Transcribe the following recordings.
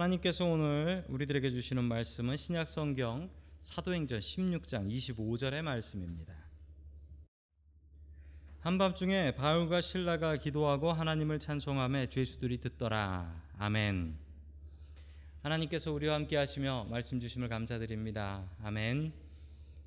하나님께서 오늘 우리들에게 주시는 말씀은 신약 성경 사도행전 16장 25절의 말씀입니다. 한밤중에 바울과 신라가 기도하고 하나님을 찬송함에 죄수들이 듣더라. 아멘. 하나님께서 우리와 함께 하시며 말씀 주심을 감사드립니다. 아멘.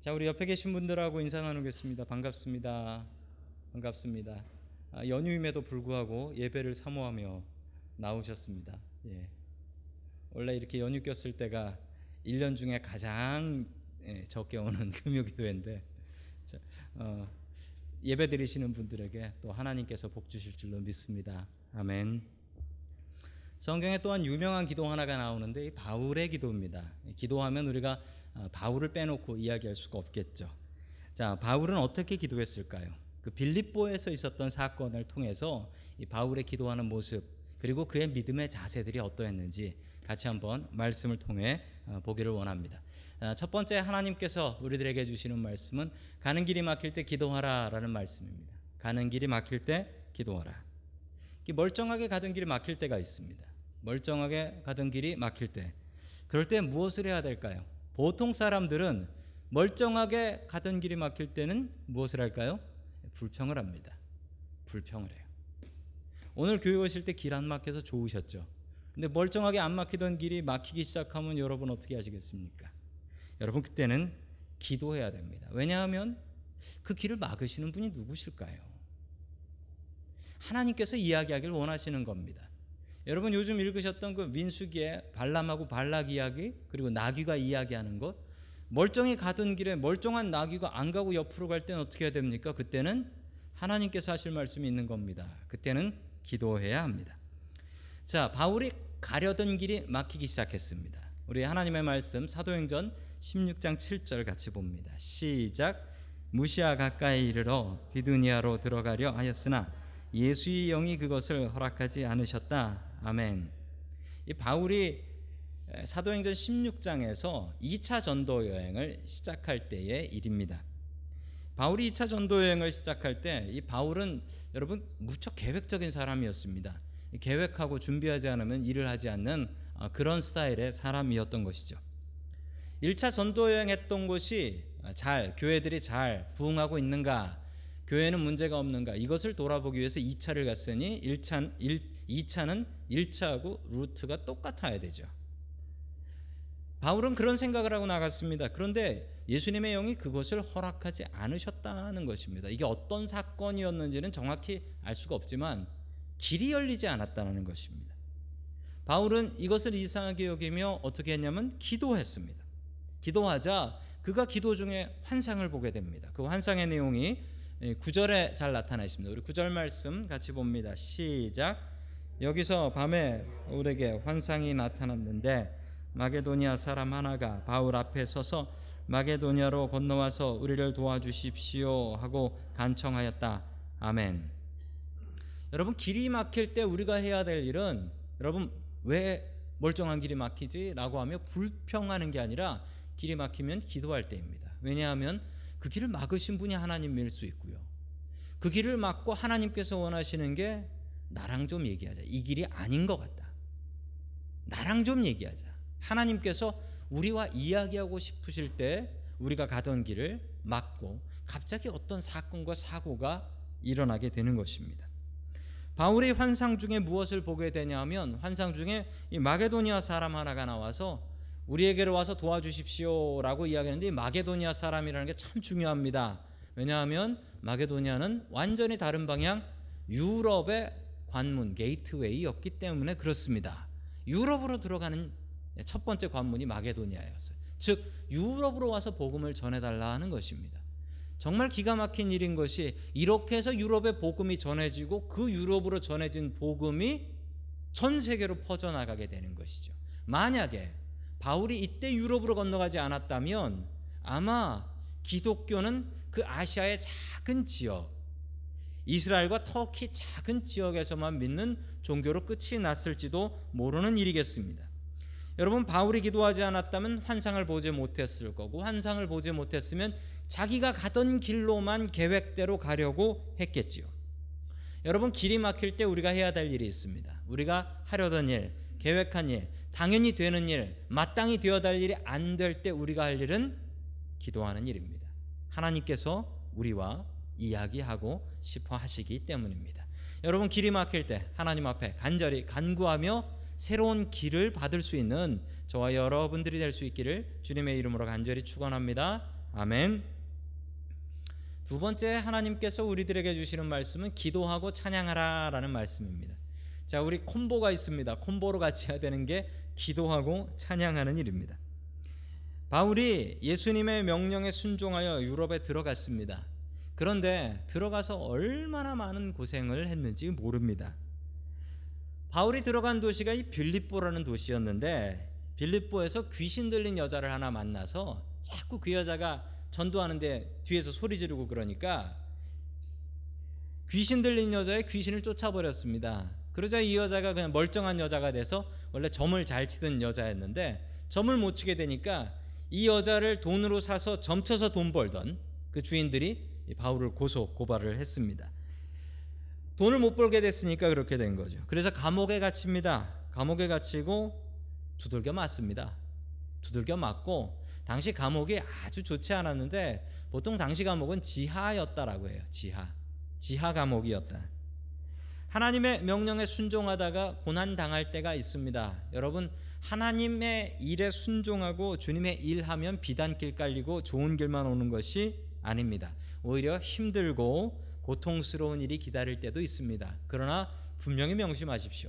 자, 우리 옆에 계신 분들하고 인사 나누겠습니다. 반갑습니다. 반갑습니다. 아, 연휴임에도 불구하고 예배를 사모하며 나오셨습니다. 예. 원래 이렇게 연휴 꼈을 때가 1년 중에 가장 예, 적게 오는 금요기도회인데 자, 어, 예배 드리시는 분들에게 또 하나님께서 복 주실 줄로 믿습니다. 아멘. 성경에 또한 유명한 기도 하나가 나오는데 이 바울의 기도입니다. 기도하면 우리가 어, 바울을 빼놓고 이야기할 수가 없겠죠. 자, 바울은 어떻게 기도했을까요? 그 빌립보에서 있었던 사건을 통해서 이 바울의 기도하는 모습 그리고 그의 믿음의 자세들이 어떠했는지 같이 한번 말씀을 통해 어, 보기를 원합니다. 아, 첫 번째 하나님께서 우리들에게 주시는 말씀은 가는 길이 막힐 때 기도하라라는 말씀입니다. 가는 길이 막힐 때 기도하라. 멀쩡하게 가던 길이 막힐 때가 있습니다. 멀쩡하게 가던 길이 막힐 때 그럴 때 무엇을 해야 될까요? 보통 사람들은 멀쩡하게 가던 길이 막힐 때는 무엇을 할까요? 불평을 합니다. 불평을 해요. 오늘 교회 오실 때 길 안 막혀서 좋으셨죠? 근데 멀쩡하게 안 막히던 길이 막히기 시작하면 여러분 어떻게 하시겠습니까? 여러분 그때는 기도해야 됩니다. 왜냐하면 그 길을 막으시는 분이 누구실까요? 하나님께서 이야기하기를 원하시는 겁니다. 여러분 요즘 읽으셨던 그 민수기의 발람하고 발락 이야기 그리고 나귀가 이야기하는 것 멀쩡히 가던 길에 멀쩡한 나귀가 안 가고 옆으로 갈 때는 어떻게 해야 됩니까? 그때는 하나님께서 하실 말씀이 있는 겁니다. 그때는 기도해야 합니다. 자, 바울이 가려던 길이 막히기 시작했습니다. 우리 하나님의 말씀 사도행전 16장 7절 같이 봅니다. 시작. 무시아 가까이 이르러 비두니아로 들어가려 하였으나 예수의 영이 그것을 허락하지 않으셨다. 아멘. 이 바울이 사도행전 16장에서 2차 전도 여행을 시작할 때의 일입니다. 바울이 2차 전도 여행을 시작할 때 이 바울은 여러분 무척 계획적인 사람이었습니다. 계획하고 준비하지 않으면 일을 하지 않는 어, 그런 스타일의 사람이었던 것이죠. 1차 전도 여행했던 곳이 잘 교회들이 잘 부흥하고 있는가 교회는 문제가 없는가 이것을 돌아보기 위해서 2차를 갔으니 1차, 1, 2차는 1차하고 루트가 똑같아야 되죠. 바울은 그런 생각을 하고 나갔습니다. 그런데 예수님의 영이 그것을 허락하지 않으셨다는 것입니다. 이게 어떤 사건이었는지는 정확히 알 수가 없지만 길이 열리지 않았다는 것입니다. 바울은 이것을 이상하게 여기며 어떻게 했냐면 기도했습니다. 기도하자 그가 기도 중에 환상을 보게 됩니다. 그 환상의 내용이 9절에 잘 나타나 있습니다. 우리 9절 말씀 같이 봅니다. 시작. 여기서 밤에 우리에게 환상이 나타났는데 마게도니아 사람 하나가 바울 앞에 서서 마게도니아로 건너와서 우리를 도와주십시오 하고 간청하였다. 아멘. 여러분 길이 막힐 때 우리가 해야 될 일은 여러분 왜 멀쩡한 길이 막히지? 라고 하며 불평하는 게 아니라 길이 막히면 기도할 때입니다. 왜냐하면 그 길을 막으신 분이 하나님일 수 있고요. 그 길을 막고 하나님께서 원하시는 게 나랑 좀 얘기하자. 이 길이 아닌 것 같다. 나랑 좀 얘기하자. 하나님께서 우리와 이야기하고 싶으실 때 우리가 가던 길을 막고 갑자기 어떤 사건과 사고가 일어나게 되는 것입니다. 바울의 환상 중에 무엇을 보게 되냐면 환상 중에 이 마게도니아 사람 하나가 나와서 우리에게로 와서 도와주십시오라고 이야기하는데 마게도니아 사람이라는 게 참 중요합니다. 왜냐하면 마게도니아는 완전히 다른 방향 유럽의 관문 게이트웨이였기 때문에 그렇습니다. 유럽으로 들어가는 첫 번째 관문이 마게도니아였어요. 즉 유럽으로 와서 복음을 전해달라는 것입니다. 정말 기가 막힌 일인 것이 이렇게 해서 유럽의 복음이 전해지고 그 유럽으로 전해진 복음이 전 세계로 퍼져나가게 되는 것이죠. 만약에 바울이 이때 유럽으로 건너가지 않았다면 아마 기독교는 그 아시아의 작은 지역, 이스라엘과 터키 작은 지역에서만 믿는 종교로 끝이 났을지도 모르는 일이겠습니다. 여러분 바울이 기도하지 않았다면 환상을 보지 못했을 거고 환상을 보지 못했으면 자기가 가던 길로만 계획대로 가려고 했겠지요. 여러분 길이 막힐 때 우리가 해야 될 일이 있습니다. 우리가 하려던 일 계획한 일, 당연히 되는 일, 마땅히 되어야 할 일이 안 될 때 우리가 할 일은 기도하는 일입니다. 하나님께서 우리와 이야기하고 싶어 하시기 때문입니다. 여러분 길이 막힐 때 하나님 앞에 간절히 간구하며 새로운 길을 받을 수 있는 저와 여러분들이 될 수 있기를 주님의 이름으로 간절히 축원합니다. 아멘. 두 번째 하나님께서 우리들에게 주시는 말씀은 기도하고 찬양하라라는 말씀입니다. 자, 우리 콤보가 있습니다. 콤보로 같이 해야 되는 게 기도하고 찬양하는 일입니다. 바울이 예수님의 명령에 순종하여 유럽에 들어갔습니다. 그런데 들어가서 얼마나 많은 고생을 했는지 모릅니다. 바울이 들어간 도시가 이 빌립보라는 도시였는데 빌립보에서 귀신 들린 여자를 하나 만나서 자꾸 그 여자가 전도하는데 뒤에서 소리 지르고 그러니까 귀신 들린 여자의 귀신을 쫓아버렸습니다. 그러자 이 여자가 그냥 멀쩡한 여자가 돼서 원래 점을 잘 치던 여자였는데 점을 못 치게 되니까 이 여자를 돈으로 사서 점쳐서 돈 벌던 그 주인들이 바울을 고소 고발을 했습니다. 돈을 못 벌게 됐으니까 그렇게 된 거죠. 그래서 감옥에 갇힙니다. 감옥에 갇히고 두들겨 맞습니다. 두들겨 맞고 당시 감옥이 아주 좋지 않았는데 보통 당시 감옥은 지하였다라고 해요. 지하. 지하 감옥이었다. 하나님의 명령에 순종하다가 고난 당할 때가 있습니다. 여러분 하나님의 일에 순종하고 주님의 일하면 비단길 깔리고 좋은 길만 오는 것이 아닙니다. 오히려 힘들고 고통스러운 일이 기다릴 때도 있습니다. 그러나 분명히 명심하십시오.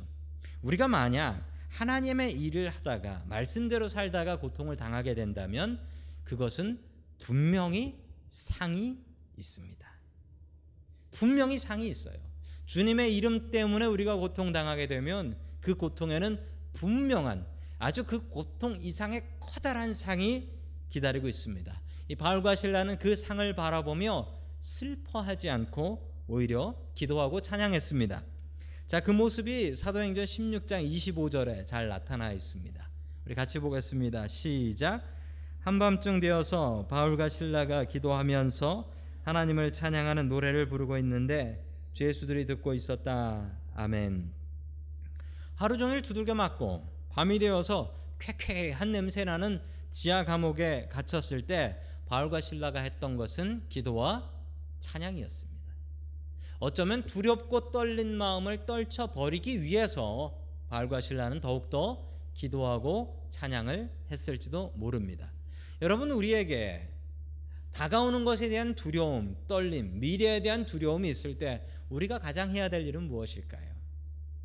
우리가 만약 하나님의 일을 하다가 말씀대로 살다가 고통을 당하게 된다면 그것은 분명히 상이 있습니다. 분명히 상이 있어요. 주님의 이름 때문에 우리가 고통 당하게 되면 그 고통에는 분명한 아주 그 고통 이상의 커다란 상이 기다리고 있습니다. 이 바울과 신라는 그 상을 바라보며 슬퍼하지 않고 오히려 기도하고 찬양했습니다. 자, 그 모습이 사도행전 16장 25절에 잘 나타나 있습니다. 우리 같이 보겠습니다. 시작. 한밤중 되어서 바울과 신라가 기도하면서 하나님을 찬양하는 노래를 부르고 있는데 죄수들이 듣고 있었다. 아멘. 하루 종일 두들겨 맞고 밤이 되어서 쾌쾌한 냄새 나는 지하 감옥에 갇혔을 때 바울과 신라가 했던 것은 기도와 찬양이었습니다. 어쩌면 두렵고 떨린 마음을 떨쳐 버리기 위해서 바울과 신라는 더욱더 기도하고 찬양을 했을지도 모릅니다. 여러분 우리에게 다가오는 것에 대한 두려움, 떨림, 미래에 대한 두려움이 있을 때 우리가 가장 해야 될 일은 무엇일까요?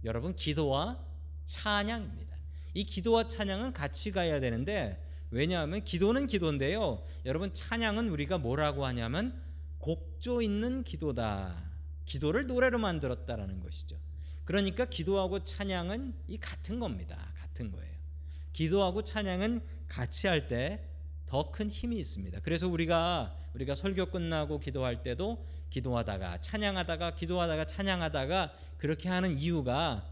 여러분 기도와 찬양입니다. 이 기도와 찬양은 같이 가야 되는데 왜냐하면 기도는 기도인데요. 여러분 찬양은 우리가 뭐라고 하냐면 곡조 있는 기도다. 기도를 노래로 만들었다라는 것이죠. 그러니까 기도하고 찬양은 이 같은 겁니다. 같은 거예요. 기도하고 찬양은 같이 할 때 더 큰 힘이 있습니다. 그래서 우리가 우리가 설교 끝나고 기도할 때도 기도하다가 찬양하다가 기도하다가 찬양하다가 그렇게 하는 이유가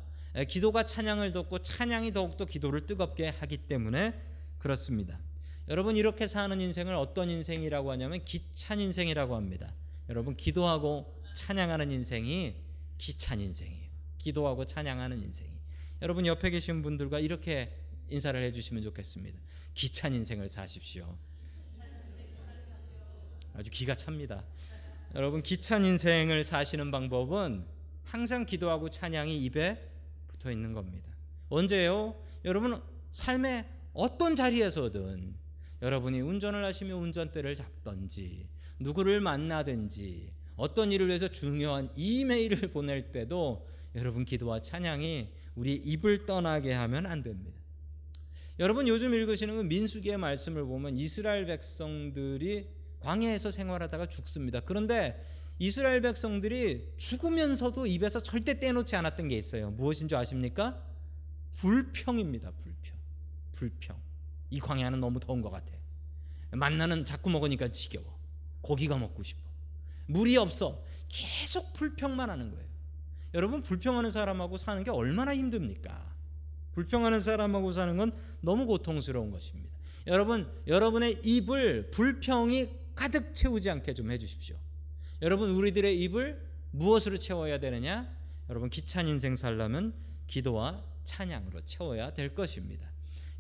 기도가 찬양을 돕고 찬양이 더욱더 기도를 뜨겁게 하기 때문에 그렇습니다. 여러분 이렇게 사는 인생을 어떤 인생이라고 하냐면 기찬 인생이라고 합니다. 여러분 기도하고 찬양하는 인생이 기찬 인생이에요. 기도하고 찬양하는 인생이. 여러분 옆에 계신 분들과 이렇게 인사를 해주시면 좋겠습니다. 기찬 인생을 사십시오. 아주 기가 찹니다. 여러분 기찬 인생을 사시는 방법은 항상 기도하고 찬양이 입에 붙어 있는 겁니다. 언제요? 여러분 삶의 어떤 자리에서든 여러분이 운전을 하시며 운전대를 잡든지 누구를 만나든지 어떤 일을 위해서 중요한 이메일을 보낼 때도 여러분 기도와 찬양이 우리 입을 떠나게 하면 안 됩니다. 여러분 요즘 읽으시는 그 민수기의 말씀을 보면 이스라엘 백성들이 광야에서 생활하다가 죽습니다. 그런데 이스라엘 백성들이 죽으면서도 입에서 절대 떼놓지 않았던 게 있어요. 무엇인 줄 아십니까? 불평입니다. 불평. 불평. 이 광야는 너무 더운 것 같아. 만나는 자꾸 먹으니까 지겨워. 고기가 먹고 싶어. 물이 없어. 계속 불평만 하는 거예요. 여러분 불평하는 사람하고 사는 게 얼마나 힘듭니까? 불평하는 사람하고 사는 건 너무 고통스러운 것입니다. 여러분 여러분의 입을 불평이 가득 채우지 않게 좀 해주십시오. 여러분 우리들의 입을 무엇으로 채워야 되느냐? 여러분 기찬 인생 살려면 기도와 찬양으로 채워야 될 것입니다.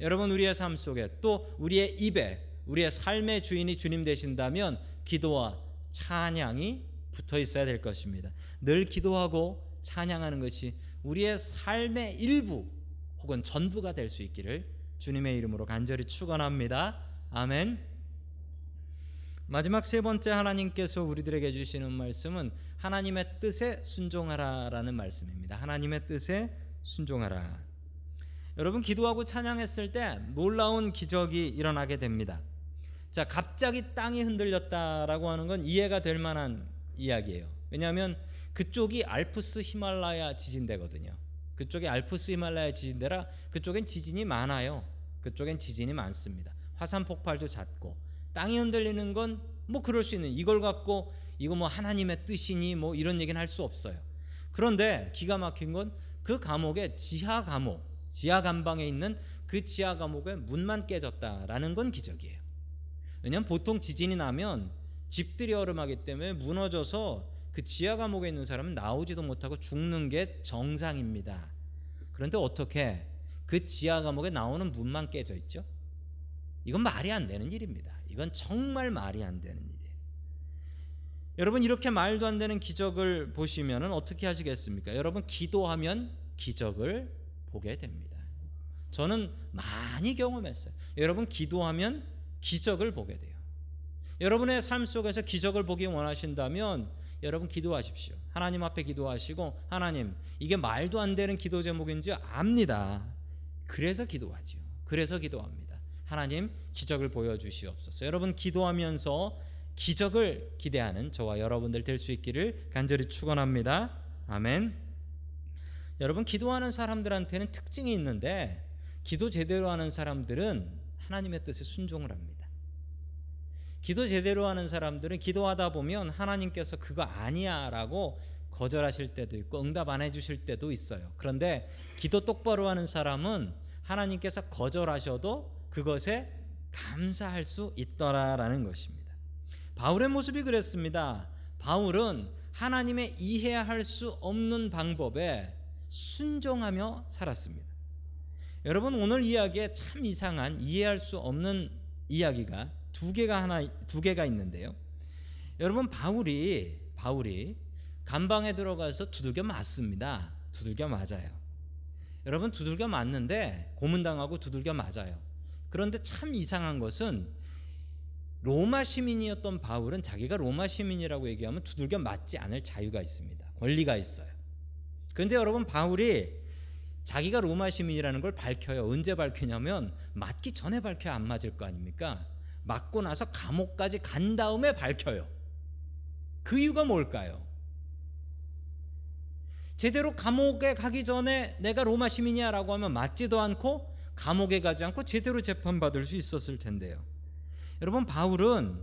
여러분 우리의 삶 속에 또 우리의 입에 우리의 삶의 주인이 주님 되신다면 기도와 찬양이 붙어 있어야 될 것입니다. 늘 기도하고 찬양하는 것이 우리의 삶의 일부 혹은 전부가 될 수 있기를 주님의 이름으로 간절히 축원합니다. 아멘. 마지막 세 번째 하나님께서 우리들에게 주시는 말씀은 하나님의 뜻에 순종하라라는 말씀입니다. 하나님의 뜻에 순종하라. 여러분 기도하고 찬양했을 때 놀라운 기적이 일어나게 됩니다. 자, 갑자기 땅이 흔들렸다라고 하는 건 이해가 될 만한 이야기예요. 왜냐하면 그쪽이 알프스 히말라야 지진대거든요. 그쪽이 알프스 히말라야 지진대라 그쪽엔 지진이 많아요. 그쪽엔 지진이 많습니다. 화산 폭발도 잦고 땅이 흔들리는 건 뭐 그럴 수 있는 이걸 갖고 이거 뭐 하나님의 뜻이니 뭐 이런 얘기는 할 수 없어요. 그런데 기가 막힌 건 그 감옥의 지하 감옥, 지하 감방에 있는 그 지하 감옥의 문만 깨졌다라는 건 기적이에요. 왜냐하면 보통 지진이 나면 집들이 얼음하기 때문에 무너져서 그 지하 감옥에 있는 사람은 나오지도 못하고 죽는 게 정상입니다. 그런데 어떻게 그 지하 감옥에 나오는 문만 깨져 있죠? 이건 말이 안 되는 일입니다. 이건 정말 말이 안 되는 일이에요. 여러분 이렇게 말도 안 되는 기적을 보시면 어떻게 하시겠습니까? 여러분 기도하면 기적을 보게 됩니다. 저는 많이 경험했어요. 여러분 기도하면 기적을 보게 돼요. 여러분의 삶 속에서 기적을 보기 원하신다면 여러분 기도하십시오. 하나님 앞에 기도하시고 하나님 이게 말도 안 되는 기도 제목인지 압니다. 그래서 기도하지요. 그래서 기도합니다. 하나님 기적을 보여주시옵소서. 여러분 기도하면서 기적을 기대하는 저와 여러분들 될 수 있기를 간절히 축원합니다. 아멘. 여러분 기도하는 사람들한테는 특징이 있는데 기도 제대로 하는 사람들은 하나님의 뜻에 순종을 합니다. 기도 제대로 하는 사람들은 기도하다 보면 하나님께서 그거 아니야라고 거절하실 때도 있고 응답 안 해주실 때도 있어요. 그런데 기도 똑바로 하는 사람은 하나님께서 거절하셔도 그것에 감사할 수 있더라라는 것입니다. 바울의 모습이 그랬습니다. 바울은 하나님의 이해할 수 없는 방법에 순종하며 살았습니다. 여러분 오늘 이야기에 참 이상한 이해할 수 없는 이야기가 두 개가 하나 두 개가 있는데요. 여러분 바울이 바울이 감방에 들어가서 두들겨 맞습니다. 두들겨 맞아요. 여러분 두들겨 맞는데 고문당하고 두들겨 맞아요. 그런데 참 이상한 것은 로마 시민이었던 바울은 자기가 로마 시민이라고 얘기하면 두들겨 맞지 않을 자유가 있습니다. 권리가 있어요. 그런데 여러분 바울이 자기가 로마 시민이라는 걸 밝혀요. 언제 밝히냐면 맞기 전에 밝혀야 안 맞을 거 아닙니까? 맞고 나서 감옥까지 간 다음에 밝혀요. 그 이유가 뭘까요? 제대로 감옥에 가기 전에 내가 로마 시민이야라고 하면 맞지도 않고 감옥에 가지 않고 제대로 재판받을 수 있었을 텐데요. 여러분 바울은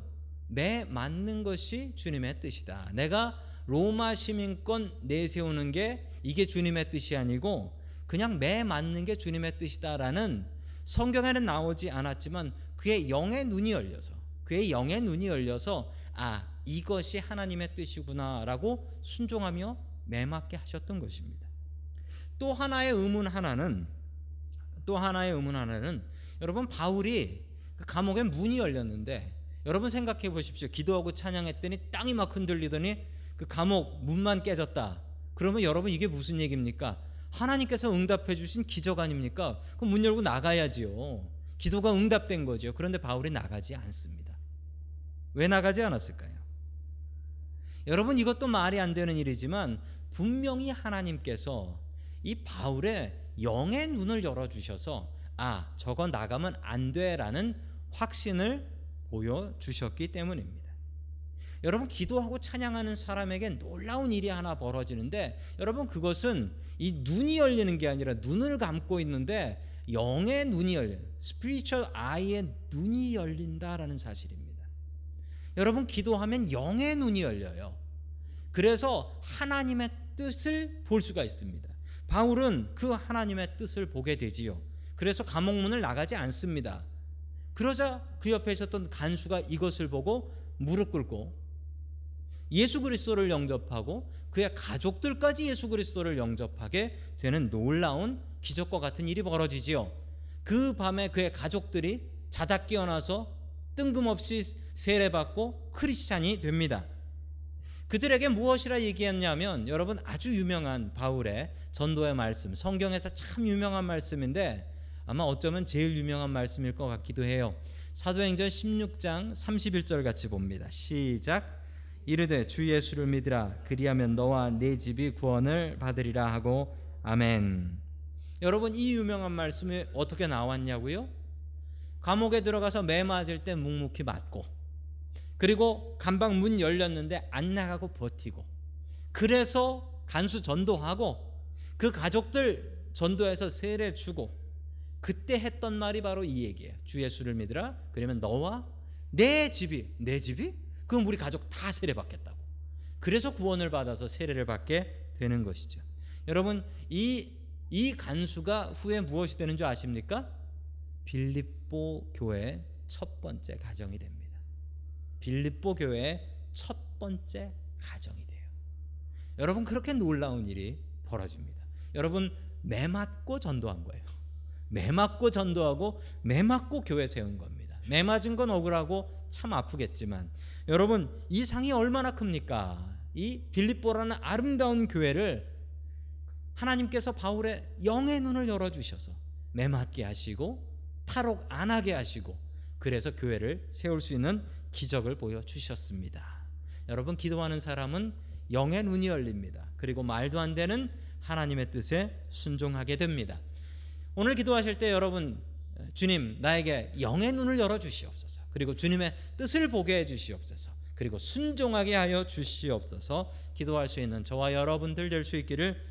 매 맞는 것이 주님의 뜻이다. 내가 로마 시민권 내세우는 게 이게 주님의 뜻이 아니고 그냥 매 맞는 게 주님의 뜻이다라는 성경에는 나오지 않았지만 그의 영의 눈이 열려서 그의 영의 눈이 열려서 아 이것이 하나님의 뜻이구나라고 순종하며 매맞게 하셨던 것입니다. 또 하나의 의문 하나는 또 하나의 의문 하나는 여러분 바울이 그 감옥에 문이 열렸는데 여러분 생각해 보십시오. 기도하고 찬양했더니 땅이 막 흔들리더니 그 감옥 문만 깨졌다. 그러면 여러분 이게 무슨 얘기입니까? 하나님께서 응답해 주신 기적 아닙니까? 그럼 문 열고 나가야지요. 기도가 응답된 거죠. 그런데 바울이 나가지 않습니다. 왜 나가지 않았을까요? 여러분 이것도 말이 안 되는 일이지만 분명히 하나님께서 이 바울의 영의 눈을 열어 주셔서 아, 저건 나가면 안 돼라는 확신을 보여 주셨기 때문입니다. 여러분 기도하고 찬양하는 사람에게 놀라운 일이 하나 벌어지는데 여러분 그것은 이 눈이 열리는 게 아니라 눈을 감고 있는데 영의 눈이 열려 스피리추얼 아이의 눈이 열린다라는 사실입니다. 여러분 기도하면 영의 눈이 열려요. 그래서 하나님의 뜻을 볼 수가 있습니다. 바울은 그 하나님의 뜻을 보게 되지요. 그래서 감옥 문을 나가지 않습니다. 그러자 그 옆에 있었던 간수가 이것을 보고 무릎 꿇고 예수 그리스도를 영접하고 그의 가족들까지 예수 그리스도를 영접하게 되는 놀라운 기적과 같은 일이 벌어지지요. 그 밤에 그의 가족들이 자다 깨어나서 뜬금없이 세례받고 크리스찬이 됩니다. 그들에게 무엇이라 얘기했냐면 여러분 아주 유명한 바울의 전도의 말씀, 성경에서 참 유명한 말씀인데 아마 어쩌면 제일 유명한 말씀일 것 같기도 해요. 사도행전 16장 31절 같이 봅니다. 시작. 이르되 주 예수를 믿으라 그리하면 너와 네 집이 구원을 받으리라 하고 아멘. 여러분 이 유명한 말씀이 어떻게 나왔냐고요? 감옥에 들어가서 매 맞을 때 묵묵히 맞고 그리고 감방 문 열렸는데 안 나가고 버티고 그래서 간수 전도하고 그 가족들 전도해서 세례 주고 그때 했던 말이 바로 이 얘기예요. 주 예수를 믿으라. 그러면 너와 내 집이 내 집이 그럼 우리 가족 다 세례 받겠다고. 그래서 구원을 받아서 세례를 받게 되는 것이죠. 여러분 이 이 간수가 후에 무엇이 되는 줄 아십니까? 빌립보 교회 첫 번째 가정이 됩니다. 빌립보 교회 첫 번째 가정이 돼요. 여러분 그렇게 놀라운 일이 벌어집니다. 여러분 매 맞고 전도한 거예요. 매 맞고 전도하고 매 맞고 교회 세운 겁니다. 매 맞은 건 억울하고 참 아프겠지만 여러분 이 상이 얼마나 큽니까? 이 빌립보라는 아름다운 교회를 하나님께서 바울의 영의 눈을 열어 주셔서 매 맞게 하시고 탈옥 안 하게 하시고 그래서 교회를 세울 수 있는 기적을 보여 주셨습니다. 여러분 기도하는 사람은 영의 눈이 열립니다. 그리고 말도 안 되는 하나님의 뜻에 순종하게 됩니다. 오늘 기도하실 때 여러분 주님 나에게 영의 눈을 열어 주시옵소서. 그리고 주님의 뜻을 보게 해 주시옵소서. 그리고 순종하게 하여 주시옵소서. 기도할 수 있는 저와 여러분들 될 수 있기를